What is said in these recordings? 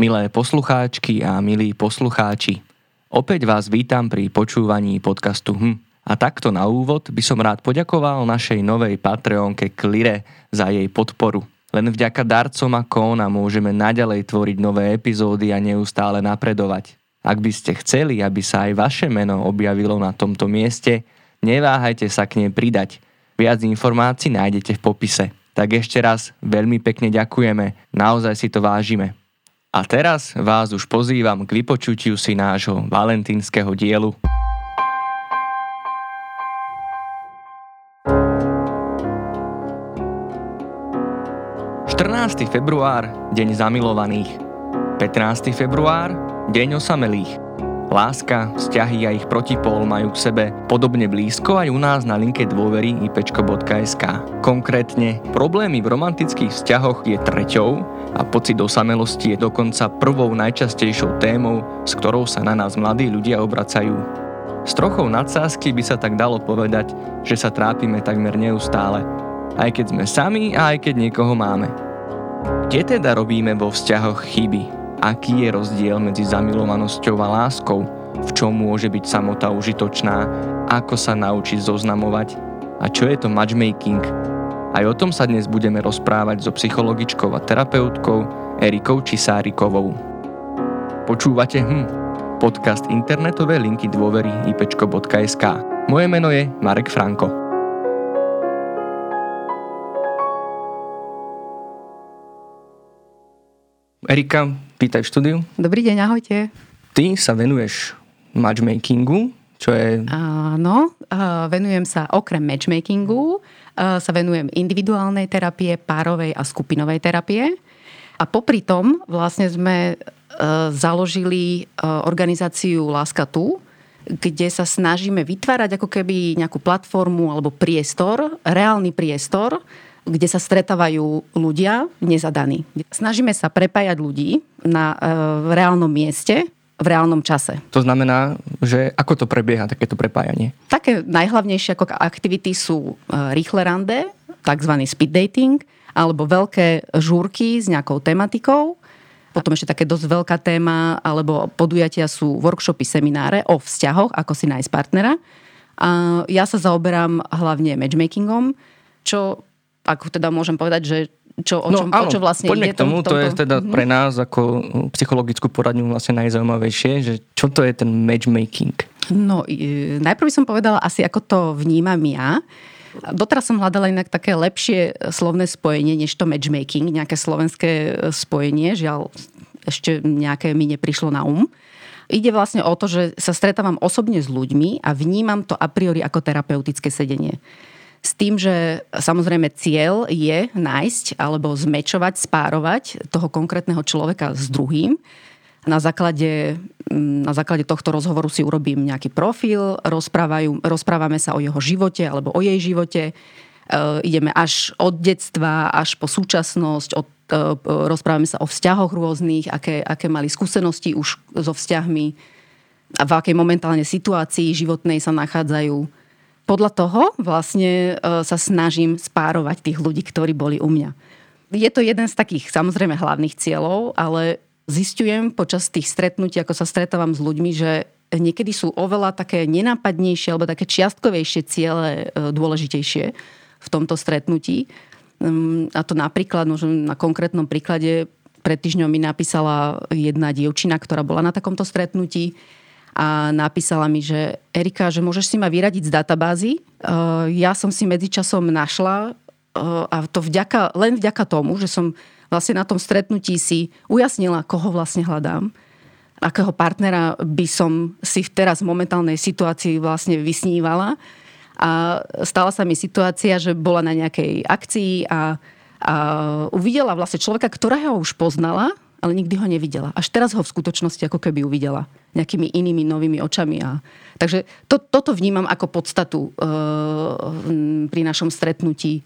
Milé poslucháčky a milí poslucháči, opäť vás vítam pri počúvaní podcastu HM. A takto na úvod by som rád poďakoval našej novej Patreonke Klire za jej podporu. Len vďaka darcom a kóna môžeme naďalej tvoriť nové epizódy a neustále napredovať. Ak by ste chceli, aby sa aj vaše meno objavilo na tomto mieste, neváhajte sa k nej pridať. Viac informácií nájdete v popise. Tak ešte raz veľmi pekne ďakujeme, naozaj si to vážime. A teraz vás už pozývam k vypočutiu si nášho valentínskeho dielu. ...14. február, deň zamilovaných. 15. február, deň osamelých. Láska, vzťahy a ich protipol majú k sebe podobne blízko aj u nás na linke dôvery ipečko.sk. Konkrétne, problémy v romantických vzťahoch je treťou a pocit osamelosti je dokonca prvou najčastejšou témou, s ktorou sa na nás mladí ľudia obracajú. S trochou nadsázky by sa tak dalo povedať, že sa trápime takmer neustále, aj keď sme sami a aj keď niekoho máme. Kde teda robíme vo vzťahoch chyby? Aký je rozdiel medzi zamilovanosťou a láskou? V čom môže byť samota užitočná? Ako sa naučiť zoznamovať? A čo je to matchmaking? Aj o tom sa dnes budeme rozprávať so psychologičkou a terapeutkou Erikou Čisárikovou. Počúvate hm, podcast internetové linky dôvery ipečko.sk. Moje meno je Marek Franko. Erika, vítaj v štúdiu. Dobrý deň, ahojte. Ty sa venuješ matchmakingu, čo je... Áno, venujem sa okrem matchmakingu sa venujem individuálnej terapie, párovej a skupinovej terapie. A popri tom vlastne sme e, založili e, organizáciu Láska tu, kde sa snažíme vytvárať ako keby nejakú platformu alebo priestor, reálny priestor, kde sa stretávajú ľudia nezadaní. Snažíme sa prepájať ľudí na e, reálnom mieste, v reálnom čase. To znamená, že ako to prebieha, takéto prepájanie? Také najhlavnejšie ako aktivity sú e, rýchle rande, tzv. speed dating, alebo veľké žúrky s nejakou tematikou. Potom ešte také dosť veľká téma, alebo podujatia sú workshopy, semináre o vzťahoch, ako si nájsť partnera. A ja sa zaoberám hlavne matchmakingom, čo, ako teda môžem povedať, že čo, o, no, čom, no, áno, o čo vlastne poďme ide. k tomu, to je teda mm-hmm. pre nás ako psychologickú poradňu vlastne najzaujímavejšie, že čo to je ten matchmaking? No, najprv by som povedala asi, ako to vnímam ja. Doteraz som hľadala inak také lepšie slovné spojenie, než to matchmaking, nejaké slovenské spojenie, žiaľ ešte nejaké mi neprišlo na um. Ide vlastne o to, že sa stretávam osobne s ľuďmi a vnímam to a priori ako terapeutické sedenie. S tým, že samozrejme cieľ je nájsť alebo zmečovať, spárovať toho konkrétneho človeka s druhým. Na základe, mm, na základe tohto rozhovoru si urobím nejaký profil, rozprávame sa o jeho živote alebo o jej živote. E, ideme až od detstva, až po súčasnosť, od, e, rozprávame sa o vzťahoch rôznych, aké, aké mali skúsenosti už so vzťahmi a v akej momentálne situácii životnej sa nachádzajú podľa toho vlastne e, sa snažím spárovať tých ľudí, ktorí boli u mňa. Je to jeden z takých samozrejme hlavných cieľov, ale zistujem počas tých stretnutí, ako sa stretávam s ľuďmi, že niekedy sú oveľa také nenápadnejšie alebo také čiastkovejšie ciele e, dôležitejšie v tomto stretnutí. Mm, a to napríklad, na konkrétnom príklade, pred týždňom mi napísala jedna dievčina, ktorá bola na takomto stretnutí a napísala mi, že Erika, že môžeš si ma vyradiť z databázy. Uh, ja som si medzičasom našla uh, a to vďaka, len vďaka tomu, že som vlastne na tom stretnutí si ujasnila, koho vlastne hľadám, akého partnera by som si v teraz momentálnej situácii vlastne vysnívala. A stala sa mi situácia, že bola na nejakej akcii a, a uvidela vlastne človeka, ktorého už poznala, ale nikdy ho nevidela. Až teraz ho v skutočnosti ako keby uvidela nejakými inými novými očami. A... Takže to, toto vnímam ako podstatu uh, pri našom stretnutí,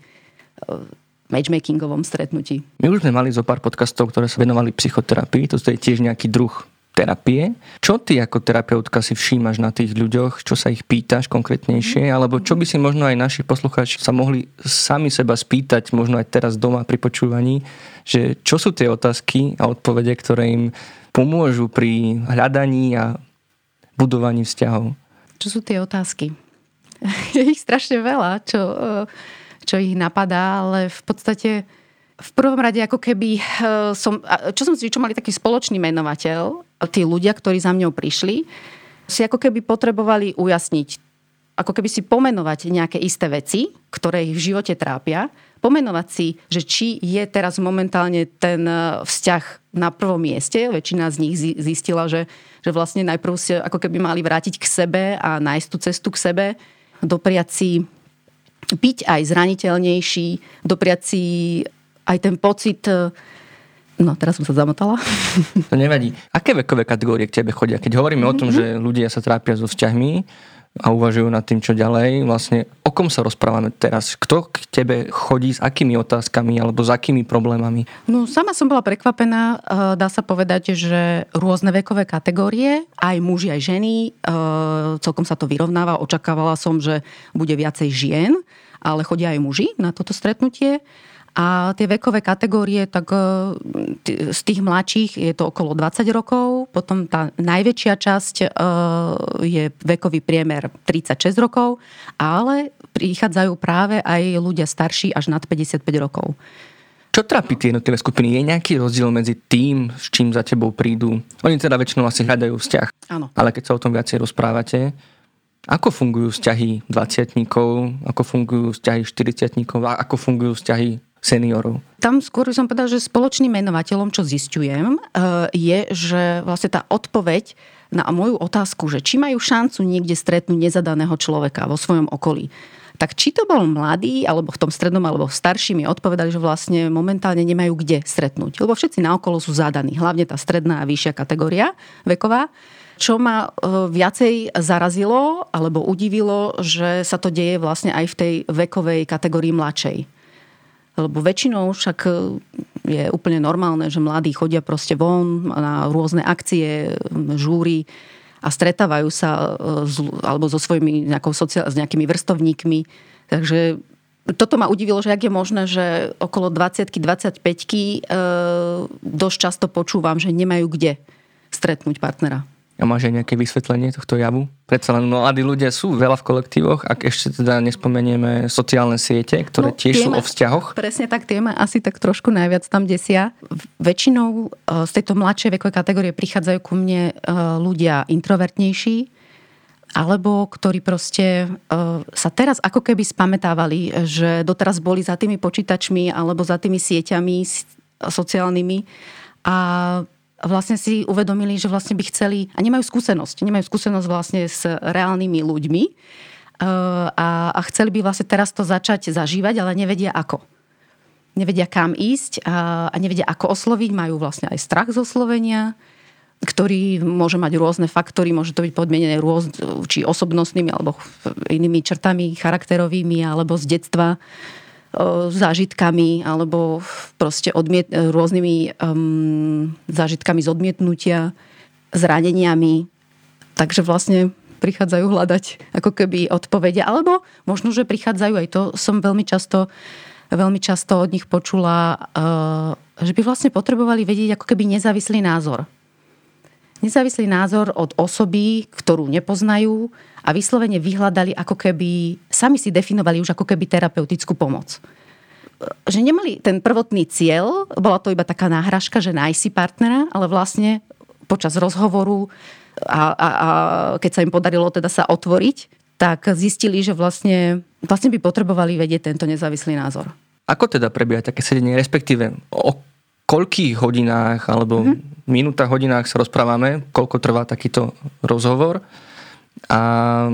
uh, matchmakingovom stretnutí. My už sme mali zo pár podcastov, ktoré sa venovali psychoterapii, to je tiež nejaký druh terapie. Čo ty ako terapeutka si všímaš na tých ľuďoch, čo sa ich pýtaš konkrétnejšie, alebo čo by si možno aj naši poslucháči sa mohli sami seba spýtať, možno aj teraz doma pri počúvaní, že čo sú tie otázky a odpovede, ktoré im pomôžu pri hľadaní a budovaní vzťahov. Čo sú tie otázky? Je ich strašne veľa, čo, čo ich napadá, ale v podstate v prvom rade ako keby eh, som, čo som si, čo mali taký spoločný menovateľ, tí ľudia, ktorí za mňou prišli, si ako keby potrebovali ujasniť, ako keby si pomenovať nejaké isté veci, ktoré ich v živote trápia, pomenovať si, že či je teraz momentálne ten eh, vzťah na prvom mieste. Väčšina z nich zistila, že, že vlastne najprv si ako keby mali vrátiť k sebe a nájsť tú cestu k sebe, dopriať si byť aj zraniteľnejší, dopriať si aj ten pocit e, No, teraz som sa zamotala. To nevadí. Aké vekové kategórie k tebe chodia? Keď hovoríme mm-hmm. o tom, mhm. že ľudia sa trápia so vzťahmi a uvažujú nad tým, čo ďalej, vlastne o kom sa rozprávame teraz? Kto k tebe chodí s akými otázkami alebo s akými problémami? No, sama som bola prekvapená. E, dá sa povedať, že rôzne vekové kategórie, aj muži, aj ženy, e, celkom sa to vyrovnáva. Očakávala som, že bude viacej žien, ale chodia aj muži na toto stretnutie. A tie vekové kategórie, tak e, z tých mladších je to okolo 20 rokov, potom tá najväčšia časť e, je vekový priemer 36 rokov, ale prichádzajú práve aj ľudia starší až nad 55 rokov. Čo trápi tie jednotlivé skupiny? Je nejaký rozdiel medzi tým, s čím za tebou prídu? Oni teda väčšinou asi hľadajú vzťah. Áno. Ale keď sa o tom viacej rozprávate, ako fungujú vzťahy 20 ako fungujú vzťahy 40 a ako fungujú vzťahy seniorov? Tam skôr som povedal, že spoločným menovateľom, čo zistujem, eh, je, že vlastne tá odpoveď na moju otázku, že či majú šancu niekde stretnúť nezadaného človeka vo svojom okolí, tak či to bol mladý, alebo v tom strednom, alebo starší mi odpovedali, že vlastne momentálne nemajú kde stretnúť. Lebo všetci naokolo sú zadaní, hlavne tá stredná a vyššia kategória veková. Čo ma eh, viacej zarazilo alebo udivilo, že sa to deje vlastne aj v tej vekovej kategórii mladšej lebo väčšinou však e, je úplne normálne, že mladí chodia proste von na rôzne akcie, žúry a stretávajú sa e, alebo so svojimi sociál, s nejakými vrstovníkmi. Takže toto ma udivilo, že ak je možné, že okolo 20 25 e, dosť často počúvam, že nemajú kde stretnúť partnera. A máš aj nejaké vysvetlenie tohto javu? Predsa len mladí ľudia sú veľa v kolektívoch, ak ešte teda nespomenieme sociálne siete, ktoré no, tiež sú o vzťahoch. Presne tak, tie ma asi tak trošku najviac tam desia. Väčšinou e, z tejto mladšej vekovej kategórie prichádzajú ku mne e, ľudia introvertnejší, alebo ktorí proste e, sa teraz ako keby spametávali, že doteraz boli za tými počítačmi alebo za tými sieťami sociálnymi a vlastne si uvedomili, že vlastne by chceli, a nemajú skúsenosť, nemajú skúsenosť vlastne s reálnymi ľuďmi e, a, a chceli by vlastne teraz to začať zažívať, ale nevedia ako. Nevedia kam ísť a, a nevedia ako osloviť, majú vlastne aj strach z oslovenia, ktorý môže mať rôzne faktory, môže to byť podmienené rôz, či osobnostnými alebo inými črtami charakterovými alebo z detstva zážitkami alebo proste odmiet, rôznymi um, zážitkami z odmietnutia, zraneniami. Takže vlastne prichádzajú hľadať ako keby odpovede. Alebo možno, že prichádzajú, aj to som veľmi často, veľmi často od nich počula, uh, že by vlastne potrebovali vedieť ako keby nezávislý názor. Nezávislý názor od osoby, ktorú nepoznajú, a vyslovene vyhľadali ako keby, sami si definovali už ako keby terapeutickú pomoc. Že nemali ten prvotný cieľ, bola to iba taká náhražka, že nájsť si partnera, ale vlastne počas rozhovoru a, a, a keď sa im podarilo teda sa otvoriť, tak zistili, že vlastne, vlastne by potrebovali vedieť tento nezávislý názor. Ako teda prebieha také sedenie, respektíve o koľkých hodinách alebo mm-hmm. minútach, hodinách sa rozprávame, koľko trvá takýto rozhovor? A,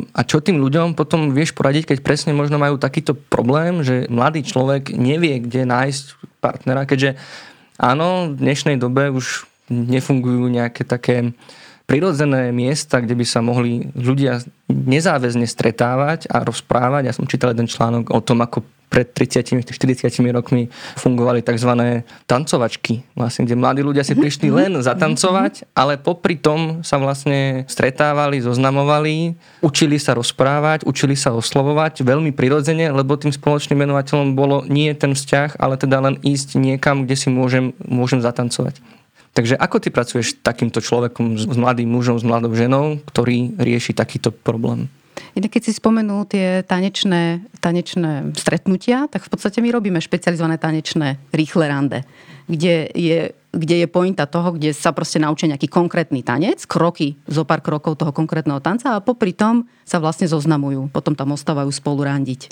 a čo tým ľuďom potom vieš poradiť, keď presne možno majú takýto problém, že mladý človek nevie, kde nájsť partnera, keďže áno, v dnešnej dobe už nefungujú nejaké také prirodzené miesta, kde by sa mohli ľudia nezáväzne stretávať a rozprávať. Ja som čítal jeden článok o tom, ako pred 30-40 rokmi fungovali tzv. tancovačky, vlastne, kde mladí ľudia si prišli len zatancovať, ale popri tom sa vlastne stretávali, zoznamovali, učili sa rozprávať, učili sa oslovovať veľmi prirodzene, lebo tým spoločným menovateľom bolo nie ten vzťah, ale teda len ísť niekam, kde si môžem, môžem zatancovať. Takže ako ty pracuješ s takýmto človekom, s mladým mužom, s mladou ženou, ktorý rieši takýto problém? Inak keď si spomenul tie tanečné, tanečné stretnutia, tak v podstate my robíme špecializované tanečné rýchle rande, kde je, kde je pointa toho, kde sa proste naučia nejaký konkrétny tanec, kroky, zo pár krokov toho konkrétneho tanca a popri tom sa vlastne zoznamujú. Potom tam ostávajú spolu randiť.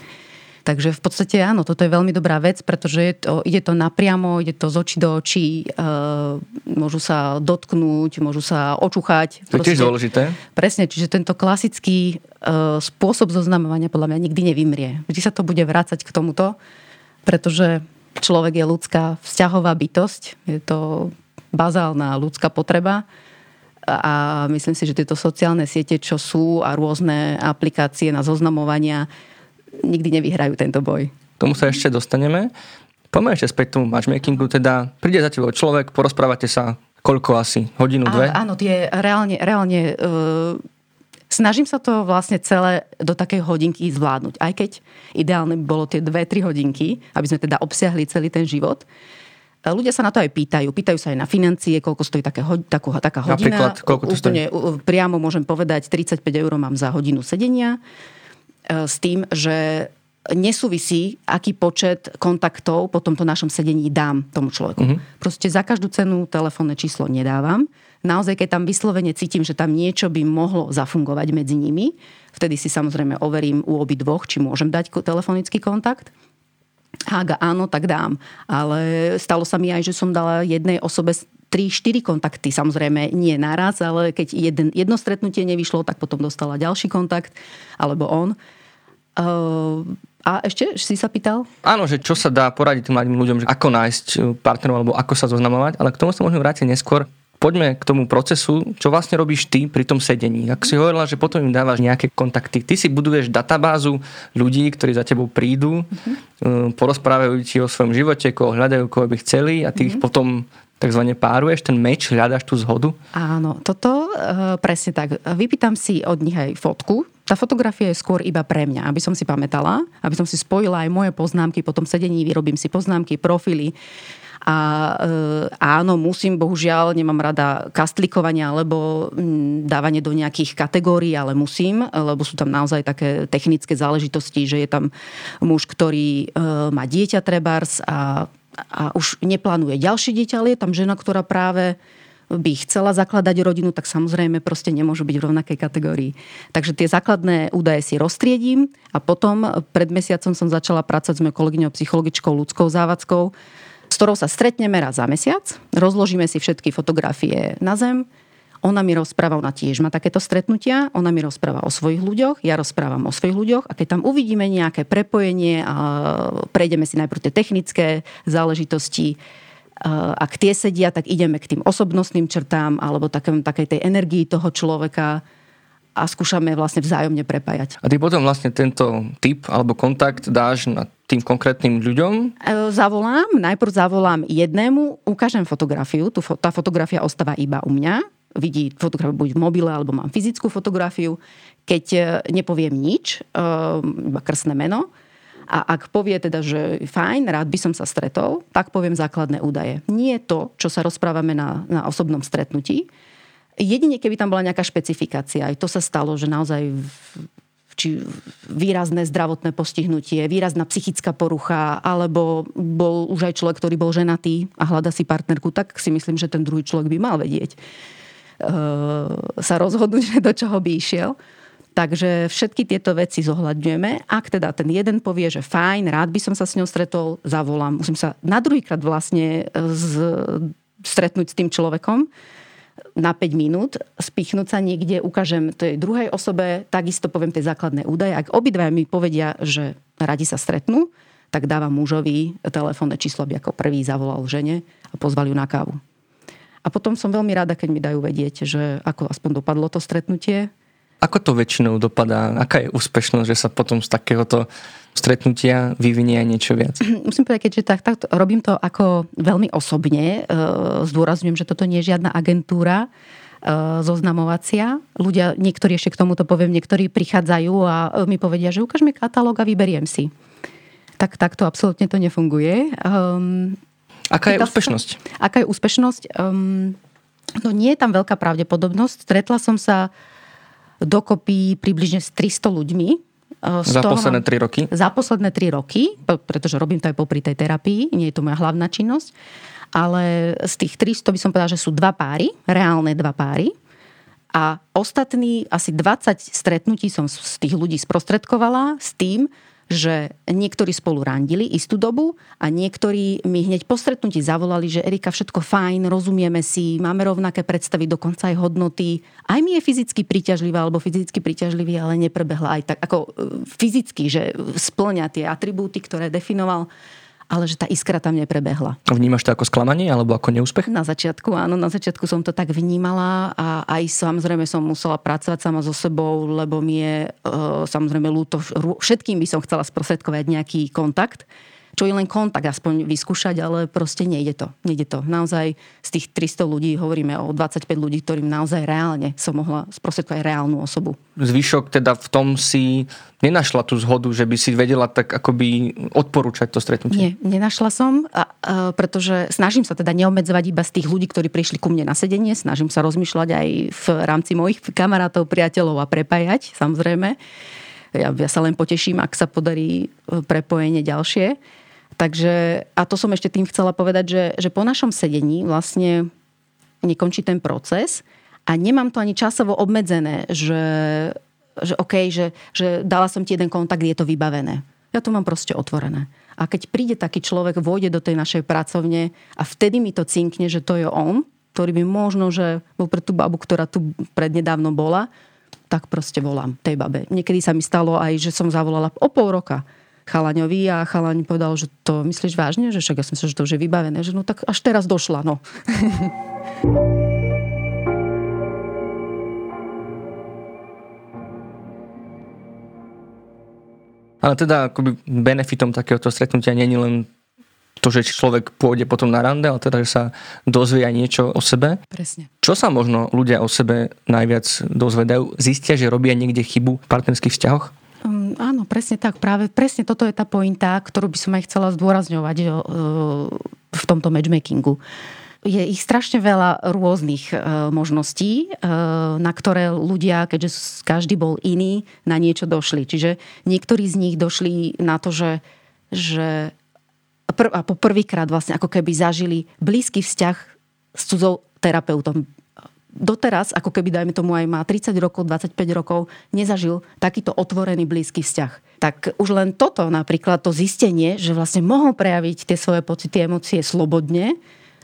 Takže v podstate áno, toto je veľmi dobrá vec, pretože je to, ide to napriamo, ide to z očí do očí, e, môžu sa dotknúť, môžu sa očuchať. To je tiež dôležité. Presne, čiže tento klasický e, spôsob zoznamovania podľa mňa nikdy nevymrie. Vždy sa to bude vrácať k tomuto, pretože človek je ľudská vzťahová bytosť, je to bazálna ľudská potreba a myslím si, že tieto sociálne siete, čo sú a rôzne aplikácie na zoznamovania, nikdy nevyhrajú tento boj. Tomu sa ešte dostaneme. Poďme ešte späť tomu matchmakingu, teda príde za tebou človek, porozprávate sa koľko asi? Hodinu, dve? Áno, tie reálne, reálne uh, snažím sa to vlastne celé do takej hodinky zvládnuť. Aj keď ideálne by bolo tie dve, tri hodinky, aby sme teda obsiahli celý ten život. E, ľudia sa na to aj pýtajú. Pýtajú sa aj na financie, koľko stojí také, takú, taká hodina. Napríklad, koľko to Úplne stojí? priamo môžem povedať, 35 eur mám za hodinu sedenia. E, s tým, že nesúvisí, aký počet kontaktov po tomto našom sedení dám tomu človeku. Uh-huh. Proste za každú cenu telefónne číslo nedávam. Naozaj, keď tam vyslovene cítim, že tam niečo by mohlo zafungovať medzi nimi, vtedy si samozrejme overím u obi dvoch, či môžem dať telefonický kontakt. Ak áno, tak dám. Ale stalo sa mi aj, že som dala jednej osobe 3-4 kontakty, samozrejme nie naraz, ale keď jeden, jedno stretnutie nevyšlo, tak potom dostala ďalší kontakt, alebo on. Uh, a ešte si sa pýtal? Áno, že čo sa dá poradiť tým mladým ľuďom, že ako nájsť e, partnerov alebo ako sa zoznamovať, ale k tomu sa môžeme vrátiť neskôr. Poďme k tomu procesu, čo vlastne robíš ty pri tom sedení. Ak si hovorila, že potom im dávaš nejaké kontakty, ty si buduješ databázu ľudí, ktorí za tebou prídu, uh-huh. porozprávajú ti o svojom živote, koho hľadajú, koho by chceli a ty ich potom takzvané páruješ, ten meč, hľadáš tú zhodu? Áno, toto e, presne tak. Vypýtam si od nich aj fotku. Tá fotografia je skôr iba pre mňa, aby som si pamätala, aby som si spojila aj moje poznámky, potom sedení vyrobím si poznámky, profily. A e, áno, musím, bohužiaľ, nemám rada kastlikovania alebo m, dávanie do nejakých kategórií, ale musím, lebo sú tam naozaj také technické záležitosti, že je tam muž, ktorý e, má dieťa trebárs a a už neplánuje ďalšie dieťa, ale je tam žena, ktorá práve by chcela zakladať rodinu, tak samozrejme proste nemôžu byť v rovnakej kategórii. Takže tie základné údaje si roztriedím a potom pred mesiacom som začala pracovať s mojou kolegyňou psychologičkou ľudskou závackou, s ktorou sa stretneme raz za mesiac, rozložíme si všetky fotografie na zem, ona mi rozpráva, ona tiež má takéto stretnutia, ona mi rozpráva o svojich ľuďoch, ja rozprávam o svojich ľuďoch a keď tam uvidíme nejaké prepojenie a prejdeme si najprv tie technické záležitosti, ak tie sedia, tak ideme k tým osobnostným črtám alebo takém, takej tej energii toho človeka a skúšame vlastne vzájomne prepájať. A ty potom vlastne tento typ alebo kontakt dáš na tým konkrétnym ľuďom? E, zavolám, najprv zavolám jednému, ukážem fotografiu, tá fotografia ostáva iba u mňa, vidí fotografiu buď v mobile, alebo mám fyzickú fotografiu. Keď e, nepoviem nič, iba krstné meno, a ak povie teda, že fajn, rád by som sa stretol, tak poviem základné údaje. Nie to, čo sa rozprávame na, na osobnom stretnutí. Jedine, keby tam bola nejaká špecifikácia. Aj to sa stalo, že naozaj či výrazné zdravotné postihnutie, výrazná psychická porucha, alebo bol už aj človek, ktorý bol ženatý a hľada si partnerku, tak si myslím, že ten druhý človek by mal vedieť Eh, sa rozhodnúť, do čoho by išiel. Takže všetky tieto veci zohľadňujeme. Ak teda ten jeden povie, že fajn, rád by som sa s ňou stretol, zavolám. Musím sa na druhýkrát vlastne z, stretnúť s tým človekom na 5 minút, spichnúť sa niekde, ukážem tej druhej osobe, takisto poviem tie základné údaje. Ak obidva mi povedia, že radi sa stretnú, tak dávam mužovi telefónne číslo, aby ako prvý zavolal žene a pozval ju na kávu. A potom som veľmi rada, keď mi dajú vedieť, že ako aspoň dopadlo to stretnutie. Ako to väčšinou dopadá? Aká je úspešnosť, že sa potom z takéhoto stretnutia vyvinie niečo viac? Musím povedať, keďže tak, tak robím to ako veľmi osobne. E, zdôrazňujem, že toto nie je žiadna agentúra e, zoznamovacia. Ľudia, niektorí ešte k tomuto poviem, niektorí prichádzajú a mi povedia, že ukáž mi katalóg a vyberiem si. Tak takto absolútne to nefunguje. Um, Aká je úspešnosť? Aká je úspešnosť? Um, no nie je tam veľká pravdepodobnosť. Stretla som sa dokopy približne s 300 ľuďmi. Uh, z za posledné 3 roky? Za posledné 3 roky, pretože robím to aj popri tej terapii, nie je to moja hlavná činnosť. Ale z tých 300 by som povedala, že sú dva páry, reálne dva páry. A ostatní asi 20 stretnutí som z tých ľudí sprostredkovala s tým, že niektorí spolu randili istú dobu a niektorí mi hneď po stretnutí zavolali, že Erika, všetko fajn, rozumieme si, máme rovnaké predstavy, dokonca aj hodnoty. Aj mi je fyzicky príťažlivá alebo fyzicky príťažlivý, ale neprebehla aj tak ako e, fyzicky, že splňa tie atribúty, ktoré definoval ale že tá iskra tam neprebehla. Vnímaš to ako sklamanie alebo ako neúspech? Na začiatku, áno, na začiatku som to tak vnímala a aj samozrejme som musela pracovať sama so sebou, lebo mi je e, samozrejme ľúto, všetkým by som chcela sprostredkovať nejaký kontakt čo je len kontakt aspoň vyskúšať, ale proste nejde to. Nejde to. Naozaj z tých 300 ľudí hovoríme o 25 ľudí, ktorým naozaj reálne som mohla sprostredkovať reálnu osobu. Zvyšok teda v tom si nenašla tú zhodu, že by si vedela tak akoby odporúčať to stretnutie? Nie, nenašla som, a, a, pretože snažím sa teda neobmedzovať iba z tých ľudí, ktorí prišli ku mne na sedenie, snažím sa rozmýšľať aj v rámci mojich kamarátov, priateľov a prepájať, samozrejme. Ja, ja sa len poteším, ak sa podarí e, prepojenie ďalšie. Takže, a to som ešte tým chcela povedať, že, že po našom sedení vlastne nekončí ten proces a nemám to ani časovo obmedzené, že, že OK, že, že dala som ti jeden kontakt, je to vybavené. Ja to mám proste otvorené. A keď príde taký človek, vôjde do tej našej pracovne a vtedy mi to cinkne, že to je on, ktorý by možno, že bol pre tú babu, ktorá tu prednedávno bola, tak proste volám tej babe. Niekedy sa mi stalo aj, že som zavolala o pol roka chalaňovi a chalaň povedal, že to myslíš vážne, že však ja som myslel, že to už je vybavené, že no tak až teraz došla, no. Ale teda akoby benefitom takéhoto stretnutia nie je len to, že človek pôjde potom na rande, ale teda, že sa dozvie aj niečo o sebe. Presne. Čo sa možno ľudia o sebe najviac dozvedajú? Zistia, že robia niekde chybu v partnerských vzťahoch? Um, áno, presne tak. Práve presne toto je tá pointa, ktorú by som aj chcela zdôrazňovať uh, v tomto matchmakingu. Je ich strašne veľa rôznych uh, možností, uh, na ktoré ľudia, keďže každý bol iný, na niečo došli. Čiže niektorí z nich došli na to, že, že prv, a po prvýkrát vlastne ako keby zažili blízky vzťah s cudzou terapeutom doteraz, ako keby dajme tomu aj má 30 rokov, 25 rokov, nezažil takýto otvorený blízky vzťah. Tak už len toto napríklad, to zistenie, že vlastne mohol prejaviť tie svoje pocity, emócie slobodne,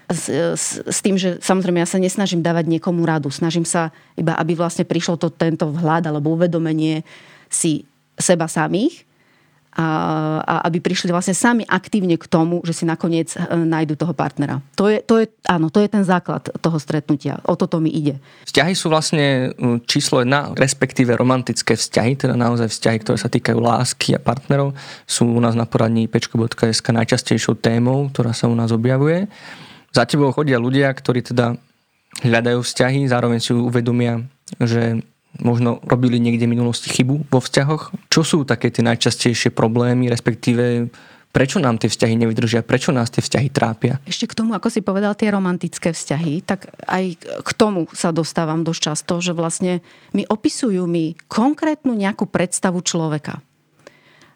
s, s, s tým, že samozrejme ja sa nesnažím dávať niekomu radu. Snažím sa iba, aby vlastne prišlo to, tento vhľad alebo uvedomenie si seba samých a, a aby prišli vlastne sami aktívne k tomu, že si nakoniec e, nájdu toho partnera. To je, to je, áno, to je ten základ toho stretnutia. O toto mi ide. Vzťahy sú vlastne číslo jedna, respektíve romantické vzťahy, teda naozaj vzťahy, ktoré sa týkajú lásky a partnerov, sú u nás na poradní pečko.sk najčastejšou témou, ktorá sa u nás objavuje. Za tebou chodia ľudia, ktorí teda hľadajú vzťahy, zároveň si uvedomia, že možno robili niekde v minulosti chybu vo vzťahoch? Čo sú také tie najčastejšie problémy, respektíve prečo nám tie vzťahy nevydržia, prečo nás tie vzťahy trápia? Ešte k tomu, ako si povedal, tie romantické vzťahy, tak aj k tomu sa dostávam dosť často, že vlastne mi opisujú mi konkrétnu nejakú predstavu človeka.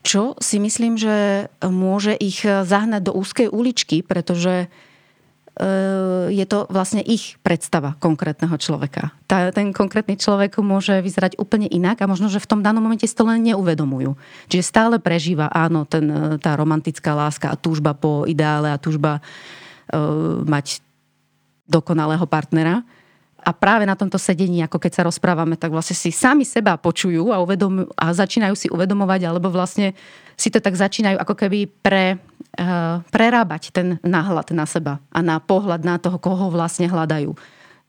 Čo si myslím, že môže ich zahnať do úzkej uličky, pretože je to vlastne ich predstava konkrétneho človeka. Tá, ten konkrétny človek môže vyzerať úplne inak a možno, že v tom danom momente si to len neuvedomujú. Čiže stále prežíva, áno, ten, eh, tá romantická láska a túžba po ideále a túžba uh, mať dokonalého partnera. A práve na tomto sedení, ako keď sa rozprávame, tak vlastne si sami seba počujú a, uvedom, a začínajú si uvedomovať, alebo vlastne si to tak začínajú ako keby pre, uh, prerábať ten náhľad na seba a na pohľad na toho, koho vlastne hľadajú.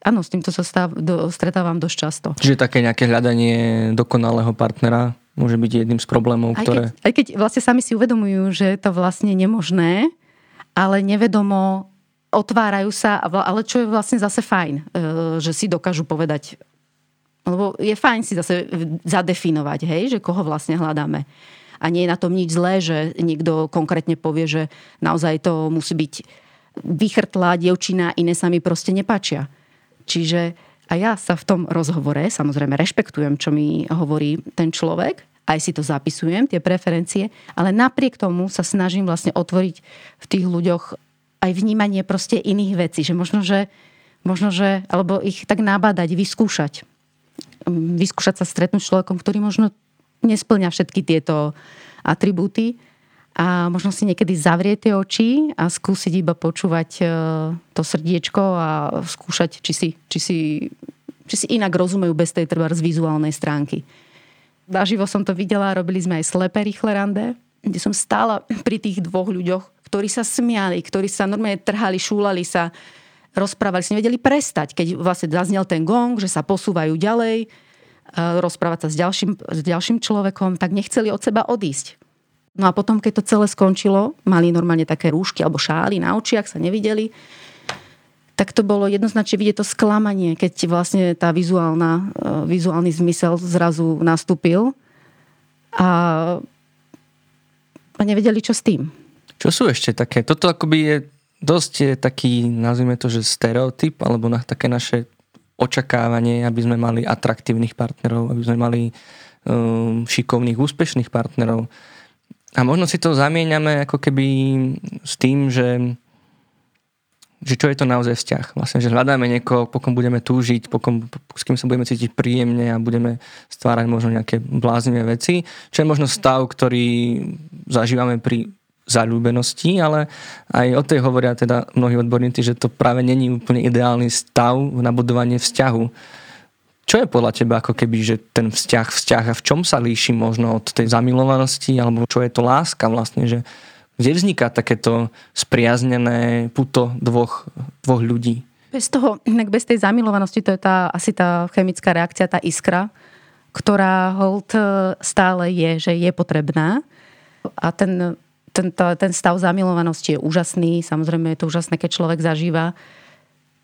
áno, s týmto sa stav, do, stretávam dosť často. Čiže také nejaké hľadanie dokonalého partnera môže byť jedným z problémov, aj ktoré... Keď, aj keď vlastne sami si uvedomujú, že je to vlastne nemožné, ale nevedomo otvárajú sa, ale čo je vlastne zase fajn, e, že si dokážu povedať, lebo je fajn si zase zadefinovať, hej, že koho vlastne hľadáme. A nie je na tom nič zlé, že niekto konkrétne povie, že naozaj to musí byť vychrtlá dievčina, iné sa mi proste nepáčia. Čiže a ja sa v tom rozhovore samozrejme rešpektujem, čo mi hovorí ten človek, aj si to zapisujem, tie preferencie, ale napriek tomu sa snažím vlastne otvoriť v tých ľuďoch aj vnímanie proste iných vecí, že možno, že, možno, že alebo ich tak nabádať, vyskúšať. Vyskúšať sa stretnúť s človekom, ktorý možno nesplňa všetky tieto atribúty a možno si niekedy zavrieť tie oči a skúsiť iba počúvať e, to srdiečko a skúšať, či si, či si, či si inak rozumejú bez tej treba z vizuálnej stránky. Naživo som to videla, robili sme aj slepé rýchle rande, kde som stála pri tých dvoch ľuďoch, ktorí sa smiali, ktorí sa normálne trhali, šúlali sa, rozprávali, si nevedeli prestať, keď vlastne zaznel ten gong, že sa posúvajú ďalej, e, rozprávať sa s ďalším, s ďalším človekom, tak nechceli od seba odísť. No a potom, keď to celé skončilo, mali normálne také rúšky alebo šály na očiach, sa nevideli, tak to bolo jednoznačne vidieť to sklamanie, keď vlastne tá vizuálna, e, vizuálny zmysel zrazu nastúpil. A, a nevedeli, čo s tým. Čo sú ešte také? Toto akoby je dosť je taký, nazvime to, že stereotyp, alebo na také naše očakávanie, aby sme mali atraktívnych partnerov, aby sme mali um, šikovných, úspešných partnerov. A možno si to zamieňame ako keby s tým, že, že čo je to naozaj vzťah. Vlastne, že hľadáme niekoho, pokom budeme túžiť, pokom, s kým sa budeme cítiť príjemne a budeme stvárať možno nejaké bláznivé veci, čo je možno stav, ktorý zažívame pri zalúbenosti, ale aj o tej hovoria teda mnohí odborníci, že to práve není úplne ideálny stav na budovanie vzťahu čo je podľa teba ako keby, že ten vzťah, vzťah a v čom sa líši možno od tej zamilovanosti, alebo čo je to láska vlastne, že kde vzniká takéto spriaznené puto dvoch, dvoch ľudí? Bez toho, bez tej zamilovanosti, to je tá, asi tá chemická reakcia, tá iskra, ktorá hold e, stále je, že je potrebná. A ten, ten, ten stav zamilovanosti je úžasný. Samozrejme je to úžasné, keď človek zažíva.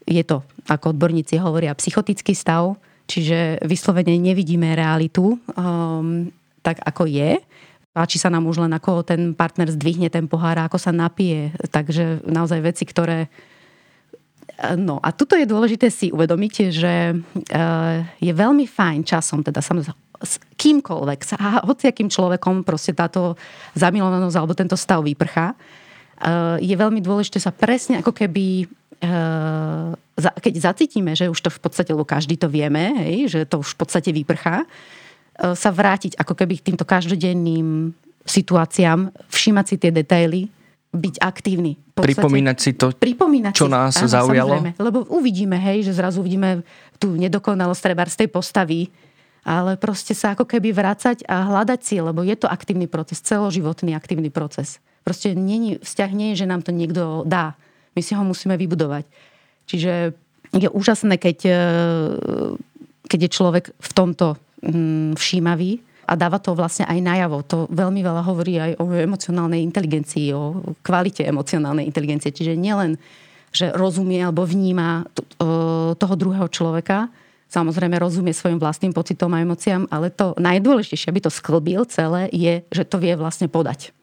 Je to, ako odborníci hovoria, psychotický stav, Čiže vyslovene nevidíme realitu um, tak, ako je. Páči sa nám už len, ako ten partner zdvihne ten pohár ako sa napije. Takže naozaj veci, ktoré... No a tuto je dôležité si uvedomiť, že uh, je veľmi fajn časom, teda samozrejme s kýmkoľvek, s hociakým človekom proste táto zamilovanosť alebo tento stav vyprchá. Uh, je veľmi dôležité sa presne ako keby keď zacítime, že už to v podstate, lebo každý to vieme, hej, že to už v podstate vyprchá, sa vrátiť ako keby k týmto každodenným situáciám, všímať si tie detaily, byť aktívny. Podstate, pripomínať si to, pripomínať čo si, nás áno, zaujalo. Lebo uvidíme, hej, že zrazu uvidíme tú nedokonalosť treba z tej postavy, ale proste sa ako keby vrácať a hľadať si, lebo je to aktívny proces, celoživotný aktívny proces. Proste nie, vzťah nie je, že nám to niekto dá. My si ho musíme vybudovať. Čiže je úžasné, keď, e, keď je človek v tomto mm, všímavý a dáva to vlastne aj najavo. To veľmi veľa hovorí aj o emocionálnej inteligencii, o kvalite emocionálnej inteligencie. Čiže nielen, že rozumie alebo vníma toho druhého človeka, samozrejme rozumie svojim vlastným pocitom a emóciám, ale to najdôležitejšie, aby to sklbil celé, je, že to vie vlastne podať.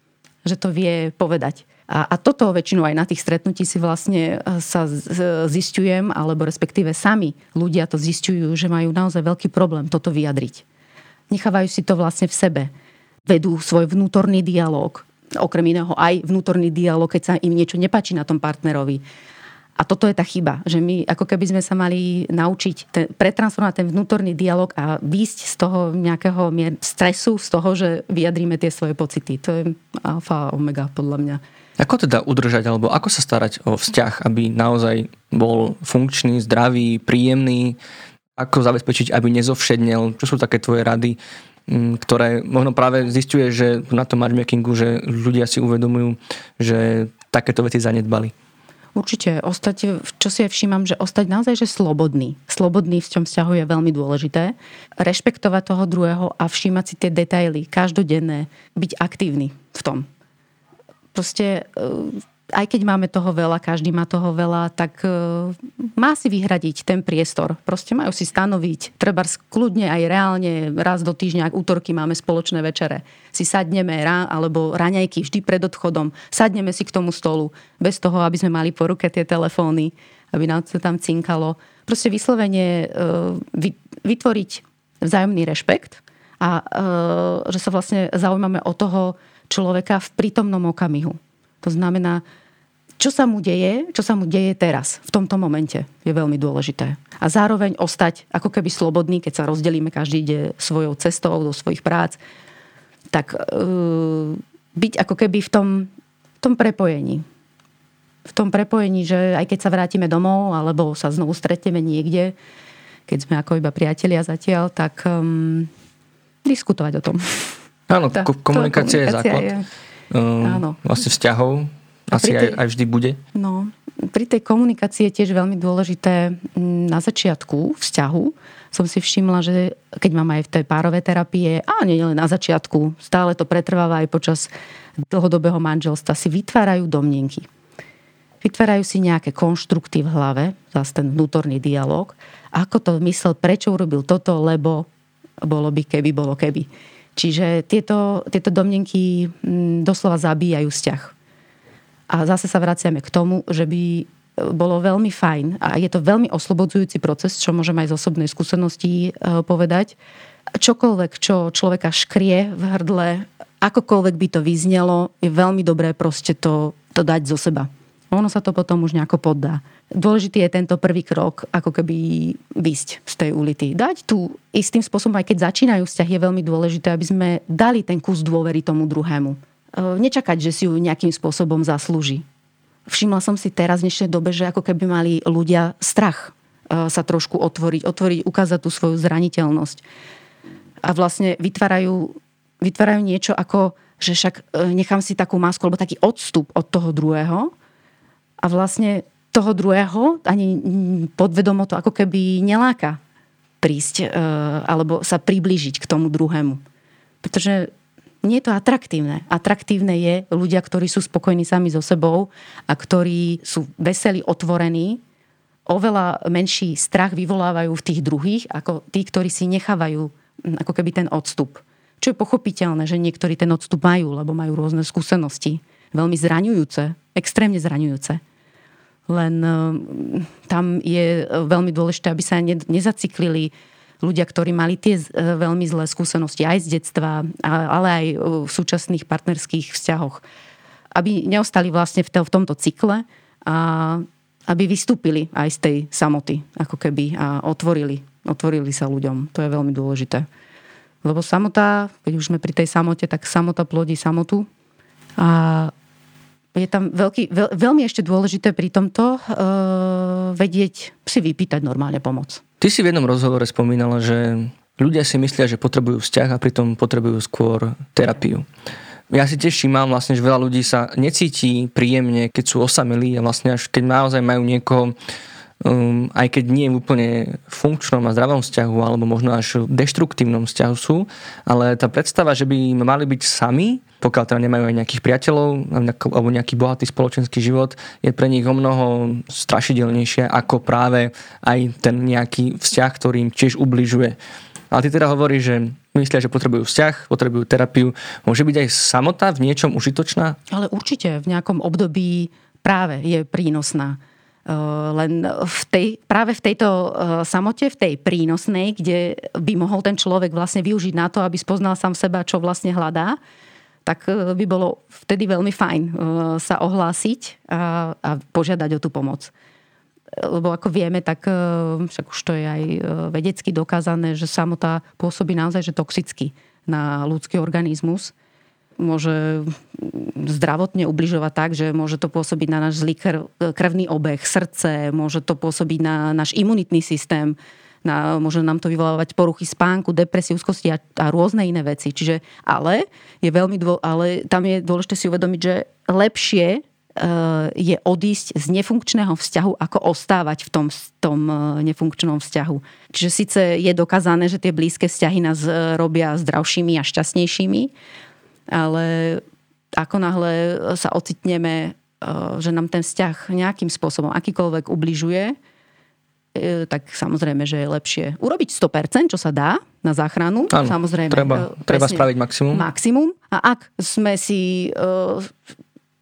Že to vie povedať. A, a toto väčšinou aj na tých stretnutí si vlastne e, sa zistujem, alebo respektíve sami ľudia to zistujú, že majú naozaj veľký problém toto vyjadriť. Nechávajú si to vlastne v sebe. Vedú svoj vnútorný dialog, okrem iného aj vnútorný dialog, keď sa im niečo nepačí na tom partnerovi. A toto je tá chyba, že my ako keby sme sa mali naučiť ten, pretransformovať ten vnútorný dialog a výjsť z toho nejakého stresu, z toho, že vyjadríme tie svoje pocity. To je alfa omega podľa mňa. Ako teda udržať, alebo ako sa starať o vzťah, aby naozaj bol funkčný, zdravý, príjemný? Ako zabezpečiť, aby nezovšednel? Čo sú také tvoje rady, mm, ktoré možno práve zistuje, že na tom matchmakingu, že ľudia si uvedomujú, že takéto veci zanedbali? Určite, ostať, čo si aj všímam, že ostať naozaj že slobodný. Slobodný v čom vzťahu je veľmi dôležité. Rešpektovať toho druhého a všímať si tie detaily, každodenné, byť aktívny v tom. Proste e, aj keď máme toho veľa, každý má toho veľa, tak e, má si vyhradiť ten priestor. Proste majú si stanoviť, treba kľudne aj reálne, raz do týždňa, ak útorky máme spoločné večere. Si sadneme rá, alebo raňajky vždy pred odchodom, sadneme si k tomu stolu, bez toho, aby sme mali po ruke tie telefóny, aby nám to tam cinkalo. Proste vyslovene e, vytvoriť vzájomný rešpekt a že sa vlastne zaujímame o toho človeka v prítomnom okamihu. To znamená, čo sa mu deje, čo sa mu deje teraz, v tomto momente, je veľmi dôležité. A zároveň ostať ako keby slobodný, keď sa rozdelíme, každý ide svojou cestou do svojich prác, tak uh, byť ako keby v tom, v tom prepojení. V tom prepojení, že aj keď sa vrátime domov, alebo sa znovu stretneme niekde, keď sme ako iba priatelia zatiaľ, tak um, diskutovať o tom. Áno, tá, komunikácia, komunikácia je základ. Je, um, áno. Vlastne vzťahov asi tej, aj, aj vždy bude? No, pri tej komunikácii je tiež veľmi dôležité na začiatku vzťahu. Som si všimla, že keď mám aj v tej párovej terapie, a nie len na začiatku, stále to pretrváva aj počas dlhodobého manželstva, si vytvárajú domnenky. Vytvárajú si nejaké konštrukty v hlave, zase ten vnútorný dialog. Ako to myslel, prečo urobil toto, lebo bolo by keby, bolo keby. Čiže tieto, tieto domnenky mm, doslova zabíjajú vzťah a zase sa vraciame k tomu, že by e, bolo veľmi fajn a je to veľmi oslobodzujúci proces, čo môžem aj z osobnej skúsenosti e, povedať. Čokoľvek, čo človeka škrie v hrdle, akokoľvek by to vyznelo, je veľmi dobré proste to, to dať zo seba. Ono sa to potom už nejako poddá. Dôležitý je tento prvý krok, ako keby vysť z tej ulity. Dať tu istým spôsobom, aj keď začínajú vzťahy, je veľmi dôležité, aby sme dali ten kus dôvery tomu druhému E, nečakať, že si ju nejakým spôsobom zaslúži. Všimla som si teraz v dnešnej dobe, že ako keby mali ľudia strach e, sa trošku otvoriť, otvoriť, ukázať tú svoju zraniteľnosť. A vlastne vytvárajú, vytvárajú niečo ako, že však e, nechám si takú masku, alebo taký odstup od toho druhého a vlastne toho druhého ani podvedomo to ako keby neláka prísť alebo sa priblížiť k tomu druhému. Pretože nie je to atraktívne. Atraktívne je ľudia, ktorí sú spokojní sami so sebou a ktorí sú veselí, otvorení, oveľa menší strach vyvolávajú v tých druhých, ako tí, ktorí si nechávajú ako keby ten odstup. Čo je pochopiteľné, že niektorí ten odstup majú, lebo majú rôzne skúsenosti. Veľmi zraňujúce, extrémne zraňujúce. Len hm, tam je veľmi dôležité, aby sa nezaciklili ľudia, ktorí mali tie e, veľmi zlé skúsenosti aj z detstva, ale aj v súčasných partnerských vzťahoch. Aby neostali vlastne v, tomto cykle a aby vystúpili aj z tej samoty, ako keby, a otvorili, otvorili sa ľuďom. To je veľmi dôležité. Lebo samota, keď už sme pri tej samote, tak samota plodí samotu. A je tam veľký, veľ, veľmi ešte dôležité pri tomto uh, vedieť si vypýtať normálne pomoc. Ty si v jednom rozhovore spomínala, že ľudia si myslia, že potrebujú vzťah a pritom potrebujú skôr terapiu. Ja si tiež všímam vlastne, že veľa ľudí sa necíti príjemne, keď sú osamelí a vlastne až keď naozaj majú niekoho, um, aj keď nie je úplne funkčnom a zdravom vzťahu, alebo možno až v deštruktívnom vzťahu sú, ale tá predstava, že by mali byť sami, pokiaľ teda nemajú aj nejakých priateľov alebo nejaký bohatý spoločenský život, je pre nich o mnoho strašidelnejšie ako práve aj ten nejaký vzťah, ktorý im tiež ubližuje. Ale ty teda hovoríš, že myslia, že potrebujú vzťah, potrebujú terapiu. Môže byť aj samota v niečom užitočná? Ale určite v nejakom období práve je prínosná. Len v tej, práve v tejto samote, v tej prínosnej, kde by mohol ten človek vlastne využiť na to, aby spoznal sám seba, čo vlastne hľadá, tak e, by bolo vtedy veľmi fajn e, sa ohlásiť a, a požiadať o tú pomoc. Lebo ako vieme, tak e, však už to je aj vedecky dokázané, že samota pôsobí naozaj že toxicky na ľudský organizmus. Môže zdravotne ubližovať tak, že môže to pôsobiť na náš zlý krvný obeh, srdce, môže to pôsobiť na náš imunitný systém, na, môže nám to vyvolávať poruchy spánku, depresie, úzkosti a, a rôzne iné veci. Čiže, ale, je veľmi dô, ale tam je dôležité si uvedomiť, že lepšie je odísť z nefunkčného vzťahu, ako ostávať v tom, tom e, nefunkčnom vzťahu. Čiže síce je dokázané, že tie blízke vzťahy nás e, robia zdravšími a šťastnejšími, ale ako náhle sa ocitneme, že nám ten vzťah nejakým spôsobom akýkoľvek ubližuje, tak samozrejme, že je lepšie urobiť 100%, čo sa dá na záchranu. Áno, samozrejme, treba, treba spraviť maximum. Maximum. A ak sme si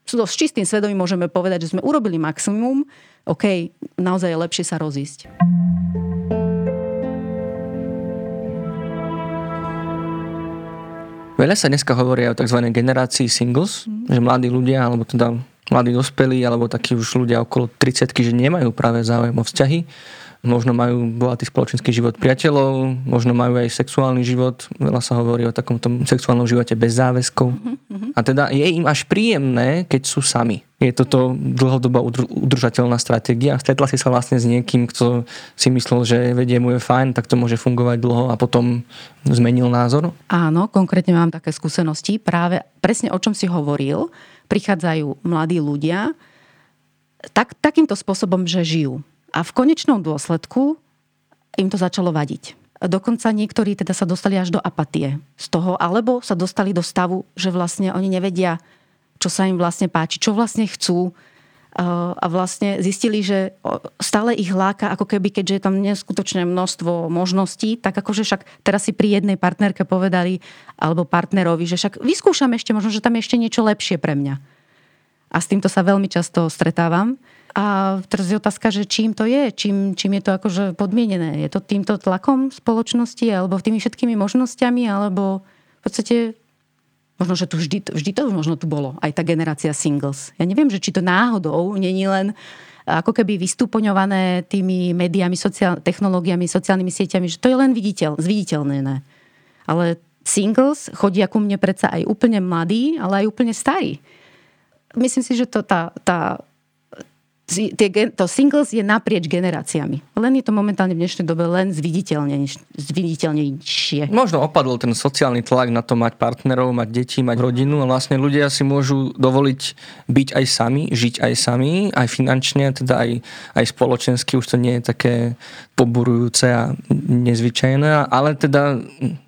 so, s čistým svedomím môžeme povedať, že sme urobili maximum, OK, naozaj je lepšie sa rozísť. Veľa sa dneska hovorí o tzv. generácii singles, mm. že mladí ľudia, alebo teda mladí dospelí, alebo takí už ľudia okolo 30 že nemajú práve záujem o vzťahy možno majú bohatý spoločenský život priateľov, možno majú aj sexuálny život, veľa sa hovorí o takomto sexuálnom živote bez záväzkov. Mm-hmm. A teda je im až príjemné, keď sú sami. Je toto dlhodobá udržateľná stratégia. Stretla si sa vlastne s niekým, kto si myslel, že vedie mu je fajn, tak to môže fungovať dlho a potom zmenil názor? Áno, konkrétne mám také skúsenosti. Práve presne o čom si hovoril. Prichádzajú mladí ľudia tak, takýmto spôsobom, že žijú a v konečnom dôsledku im to začalo vadiť. Dokonca niektorí teda sa dostali až do apatie z toho, alebo sa dostali do stavu, že vlastne oni nevedia, čo sa im vlastne páči, čo vlastne chcú a vlastne zistili, že stále ich láka, ako keby, keďže je tam neskutočné množstvo možností, tak akože však teraz si pri jednej partnerke povedali, alebo partnerovi, že však vyskúšam ešte, možno, že tam je ešte niečo lepšie pre mňa. A s týmto sa veľmi často stretávam. A teraz je otázka, že čím to je, čím, čím je to akože podmienené. Je to týmto tlakom spoločnosti, alebo tými všetkými možnosťami, alebo v podstate možno, že tu vždy, vždy to možno tu bolo, aj tá generácia singles. Ja neviem, že či to náhodou není len ako keby vystúpoňované tými médiami, sociál, technológiami, sociálnymi sieťami, že to je len viditeľ, zviditeľnené. Ale singles chodia ku mne predsa aj úplne mladí, ale aj úplne starí. Myslím si, že to tá, tá to singles je naprieč generáciami. Len je to momentálne v dnešnej dobe len zviditeľnejšie. Možno opadol ten sociálny tlak na to mať partnerov, mať deti, mať rodinu a vlastne ľudia si môžu dovoliť byť aj sami, žiť aj sami, aj finančne, teda aj, aj spoločensky, už to nie je také poburujúce a nezvyčajné, ale teda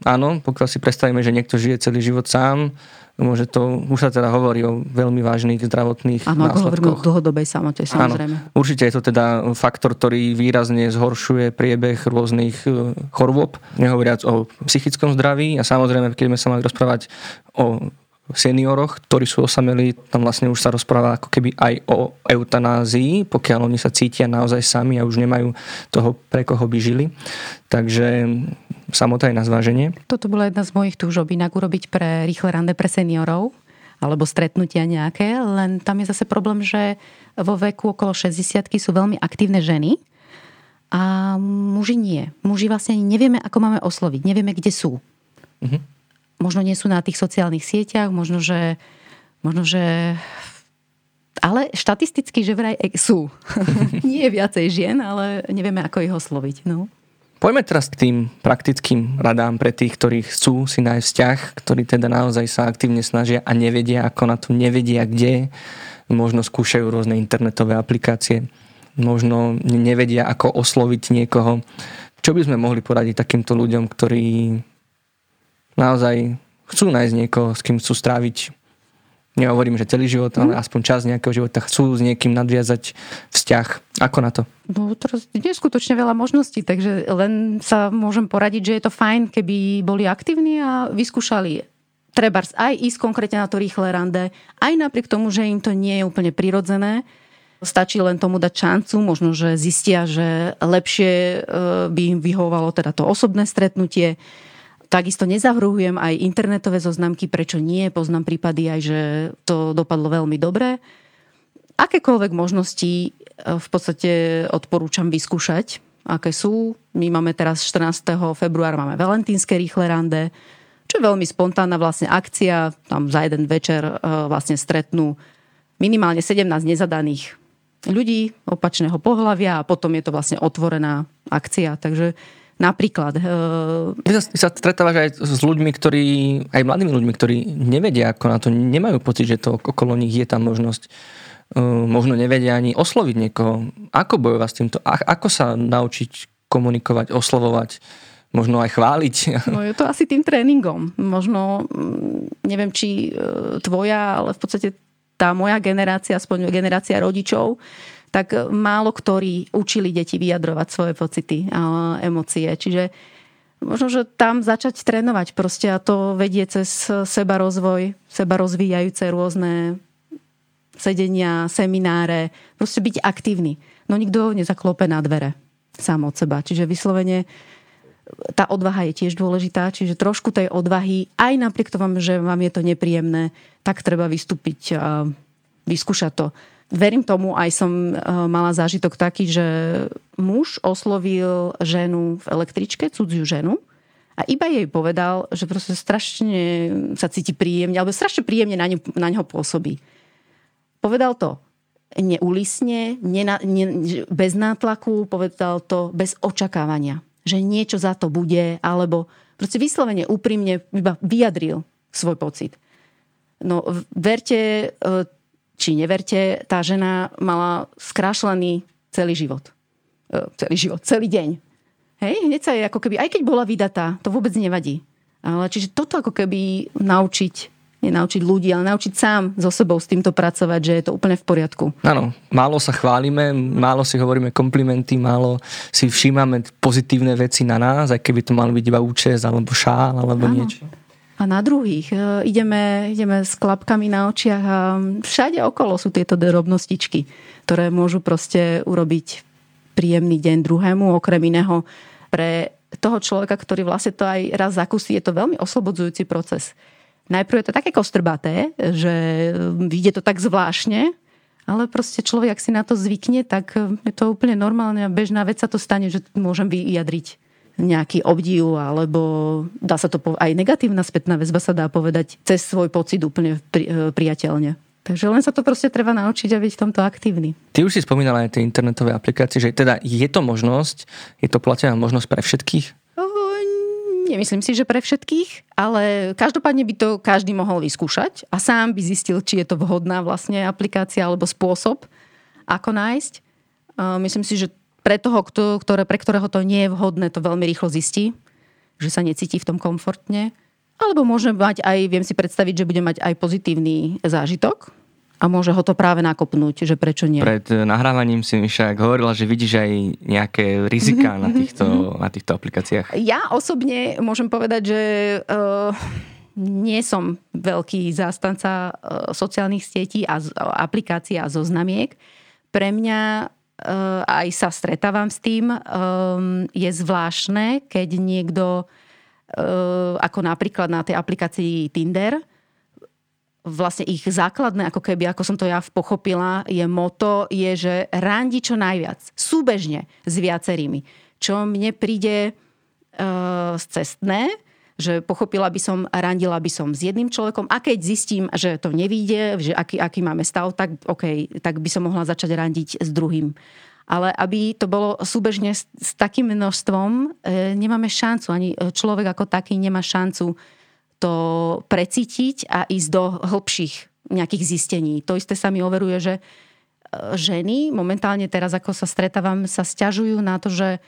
áno, pokiaľ si predstavíme, že niekto žije celý život sám, môže to, už sa teda hovorí o veľmi vážnych zdravotných Áno, hovoríme o dlhodobej samote, samozrejme. Áno, určite je to teda faktor, ktorý výrazne zhoršuje priebeh rôznych e, chorôb, nehovoriac o psychickom zdraví a samozrejme, keď sme sa mali rozprávať o senioroch, ktorí sú osamelí, tam vlastne už sa rozpráva ako keby aj o eutanázii, pokiaľ oni sa cítia naozaj sami a už nemajú toho, pre koho by žili. Takže samota je na zváženie. Toto bola jedna z mojich túžob inak urobiť pre rýchle rande pre seniorov alebo stretnutia nejaké, len tam je zase problém, že vo veku okolo 60 sú veľmi aktívne ženy a muži nie. Muži vlastne nevieme, ako máme osloviť, nevieme, kde sú. Mm-hmm možno nie sú na tých sociálnych sieťach, možno, že, možno, že ale štatisticky, že vraj sú. nie je viacej žien, ale nevieme, ako ich osloviť. No. Poďme teraz k tým praktickým radám pre tých, ktorí chcú si nájsť vzťah, ktorí teda naozaj sa aktívne snažia a nevedia, ako na to nevedia, kde. Možno skúšajú rôzne internetové aplikácie. Možno nevedia, ako osloviť niekoho. Čo by sme mohli poradiť takýmto ľuďom, ktorí naozaj chcú nájsť niekoho, s kým chcú stráviť nehovorím, že celý život, ale mhm. aspoň čas nejakého života chcú s niekým nadviazať vzťah. Ako na to? No teraz neskutočne veľa možností, takže len sa môžem poradiť, že je to fajn, keby boli aktívni a vyskúšali trebárs aj ísť konkrétne na to rýchle rande, aj napriek tomu, že im to nie je úplne prirodzené. Stačí len tomu dať šancu, možno, že zistia, že lepšie e, by im vyhovovalo teda to osobné stretnutie, Takisto nezavrhujem aj internetové zoznamky, prečo nie. Poznám prípady aj, že to dopadlo veľmi dobre. Akékoľvek možnosti e, v podstate odporúčam vyskúšať, aké sú. My máme teraz 14. februára máme valentínske rýchle rande, čo je veľmi spontánna vlastne akcia. Tam za jeden večer e, vlastne stretnú minimálne 17 nezadaných ľudí opačného pohľavia a potom je to vlastne otvorená akcia. Takže Napríklad. Ty sa, sa stretávaš aj s ľuďmi, ktorí, aj mladými ľuďmi, ktorí nevedia ako na to, nemajú pocit, že to okolo nich je tá možnosť možno nevedia ani osloviť niekoho. Ako bojovať s týmto? Ako sa naučiť komunikovať, oslovovať, možno aj chváliť? No je to asi tým tréningom. Možno, mm, neviem, či e, tvoja, ale v podstate tá moja generácia, aspoň generácia rodičov, tak málo ktorí učili deti vyjadrovať svoje pocity a emócie. Čiže možno, že tam začať trénovať proste a to vedie cez seba rozvoj, seba rozvíjajúce rôzne sedenia, semináre, proste byť aktívny. No nikto nezaklope na dvere sám od seba. Čiže vyslovene tá odvaha je tiež dôležitá, čiže trošku tej odvahy, aj napriek tomu, že vám je to nepríjemné, tak treba vystúpiť a vyskúšať to verím tomu, aj som eh, mala zážitok taký, že muž oslovil ženu v električke, cudziu ženu, a iba jej povedal, že proste strašne sa cíti príjemne, alebo strašne príjemne na, ňu, na ňo pôsobí. Povedal to neulisne, nena, ne, bez nátlaku, povedal to bez očakávania, že niečo za to bude, alebo proste vyslovene úprimne iba vyjadril svoj pocit. No verte, eh, či neverte, tá žena mala skrášlený celý život. E, celý život, celý deň. Hej, hneď sa je ako keby, aj keď bola vydatá, to vôbec nevadí. Ale čiže toto ako keby naučiť nenaučiť ľudí, ale naučiť sám so sebou s týmto pracovať, že je to úplne v poriadku. Áno, málo sa chválime, málo si hovoríme komplimenty, málo si všímame pozitívne veci na nás, aj keby to malo byť iba účes, alebo šál, alebo Áno. niečo a na druhých. E, ideme, ideme s klapkami na očiach a všade okolo sú tieto drobnostičky, ktoré môžu proste urobiť príjemný deň druhému, okrem iného pre toho človeka, ktorý vlastne to aj raz zakusí, je to veľmi oslobodzujúci proces. Najprv je to také kostrbaté, že vyjde to tak zvláštne, ale proste človek, ak si na to zvykne, tak je to úplne normálne a bežná vec sa to stane, že môžem vyjadriť nejaký obdiv, alebo dá sa to aj negatívna spätná väzba sa dá povedať cez svoj pocit úplne pri, e, priateľne. Takže len sa to proste treba naučiť a byť v tomto aktívny. Ty už si spomínala aj tie internetové aplikácie, že teda je to možnosť, je to platená možnosť pre všetkých? Nemyslím si, že pre všetkých, ale každopádne by to každý mohol vyskúšať a sám by zistil, či je to vhodná vlastne aplikácia alebo spôsob, ako nájsť. Myslím si, že pre toho, ktoré, pre ktorého to nie je vhodné, to veľmi rýchlo zistí, že sa necíti v tom komfortne. Alebo môže mať aj, viem si predstaviť, že bude mať aj pozitívny zážitok a môže ho to práve nakopnúť, že prečo nie. Pred nahrávaním si mi však hovorila, že vidíš aj nejaké rizika na týchto, na týchto aplikáciách. Ja osobne môžem povedať, že uh, nie som veľký zástanca uh, sociálnych sietí a aplikácií a zoznamiek. Pre mňa Eh, aj sa stretávam s tým, ehm, je zvláštne, keď niekto, eh, ako napríklad na tej aplikácii Tinder, vlastne ich základné, ako keby, ako som to ja pochopila, je moto, je, že randi čo najviac. Súbežne s viacerými. Čo mne príde uh, cestné, že pochopila by som, randila by som s jedným človekom a keď zistím, že to nevíde, že aký, aký máme stav, tak OK, tak by som mohla začať randiť s druhým. Ale aby to bolo súbežne s, s takým množstvom, e, nemáme šancu, ani človek ako taký nemá šancu to precítiť a ísť do hĺbších nejakých zistení. To isté sa mi overuje, že e, ženy momentálne teraz, ako sa stretávam, sa stiažujú na to, že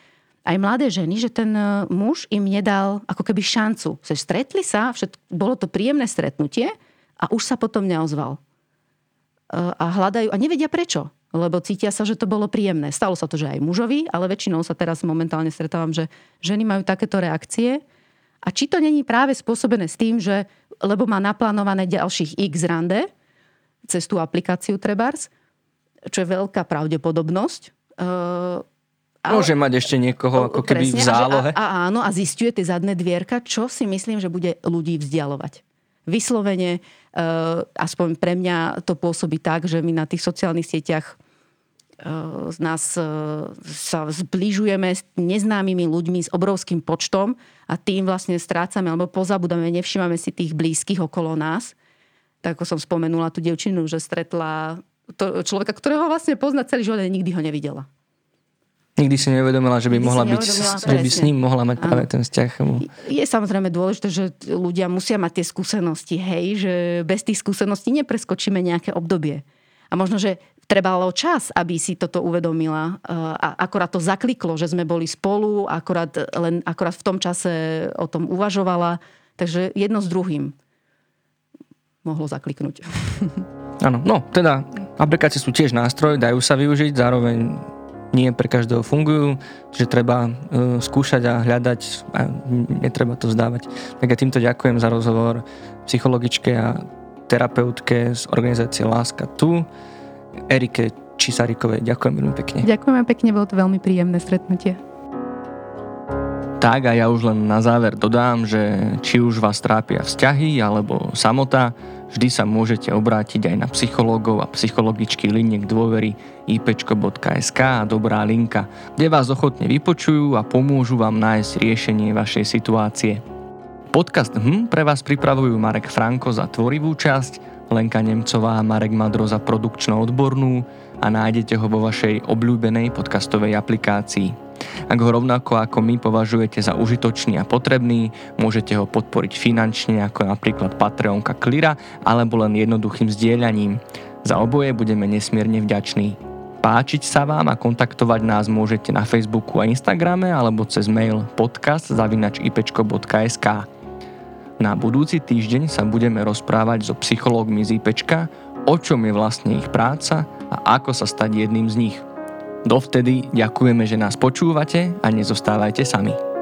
aj mladé ženy, že ten e, muž im nedal ako keby šancu. Že stretli sa, všet, bolo to príjemné stretnutie a už sa potom neozval. E, a hľadajú, a nevedia prečo, lebo cítia sa, že to bolo príjemné. Stalo sa to, že aj mužovi, ale väčšinou sa teraz momentálne stretávam, že ženy majú takéto reakcie. A či to není práve spôsobené s tým, že lebo má naplánované ďalších x rande cez tú aplikáciu Trebars, čo je veľká pravdepodobnosť, e, ale, Môže mať ešte niekoho ako keby presne, v zálohe. A, a, áno, a zistuje tie zadné dvierka, čo si myslím, že bude ľudí vzdialovať. Vyslovene, uh, aspoň pre mňa to pôsobí tak, že my na tých sociálnych sieťach uh, z nás uh, sa zbližujeme s neznámymi ľuďmi s obrovským počtom a tým vlastne strácame alebo pozabudáme, nevšímame si tých blízkych okolo nás. Tak ako som spomenula tú devčinu, že stretla to, človeka, ktorého vlastne pozná celý život, nikdy ho nevidela. Nikdy si neuvedomila, že by, mohla byť, že by s ním mohla mať práve ten vzťah. Je samozrejme dôležité, že ľudia musia mať tie skúsenosti, hej, že bez tých skúseností nepreskočíme nejaké obdobie. A možno, že trebalo čas, aby si toto uvedomila. A akorát to zakliklo, že sme boli spolu, akorát, len, akorát v tom čase o tom uvažovala. Takže jedno s druhým mohlo zakliknúť. Áno, no teda aplikácie sú tiež nástroj, dajú sa využiť, zároveň nie pre každého fungujú, že treba uh, skúšať a hľadať a netreba to zdávať. Tak ja týmto ďakujem za rozhovor psychologičke a terapeutke z organizácie Láska tu, Erike Čisarikovej. Ďakujem veľmi pekne. Ďakujem pekne, bolo to veľmi príjemné stretnutie. Tak a ja už len na záver dodám, že či už vás trápia vzťahy alebo samota, vždy sa môžete obrátiť aj na psychológov a psychologičky liniek dôvery ipčko.sk a dobrá linka, kde vás ochotne vypočujú a pomôžu vám nájsť riešenie vašej situácie. Podcast HM pre vás pripravujú Marek Franko za tvorivú časť, Lenka Nemcová a Marek Madro za produkčno-odbornú a nájdete ho vo vašej obľúbenej podcastovej aplikácii. Ak ho rovnako ako my považujete za užitočný a potrebný, môžete ho podporiť finančne ako napríklad Patreonka Klira alebo len jednoduchým zdieľaním. Za oboje budeme nesmierne vďační. Páčiť sa vám a kontaktovať nás môžete na Facebooku a Instagrame alebo cez mail podcast.ipečko.sk Na budúci týždeň sa budeme rozprávať so psychológmi z IPčka, o čom je vlastne ich práca a ako sa stať jedným z nich – Dovtedy ďakujeme, že nás počúvate a nezostávajte sami.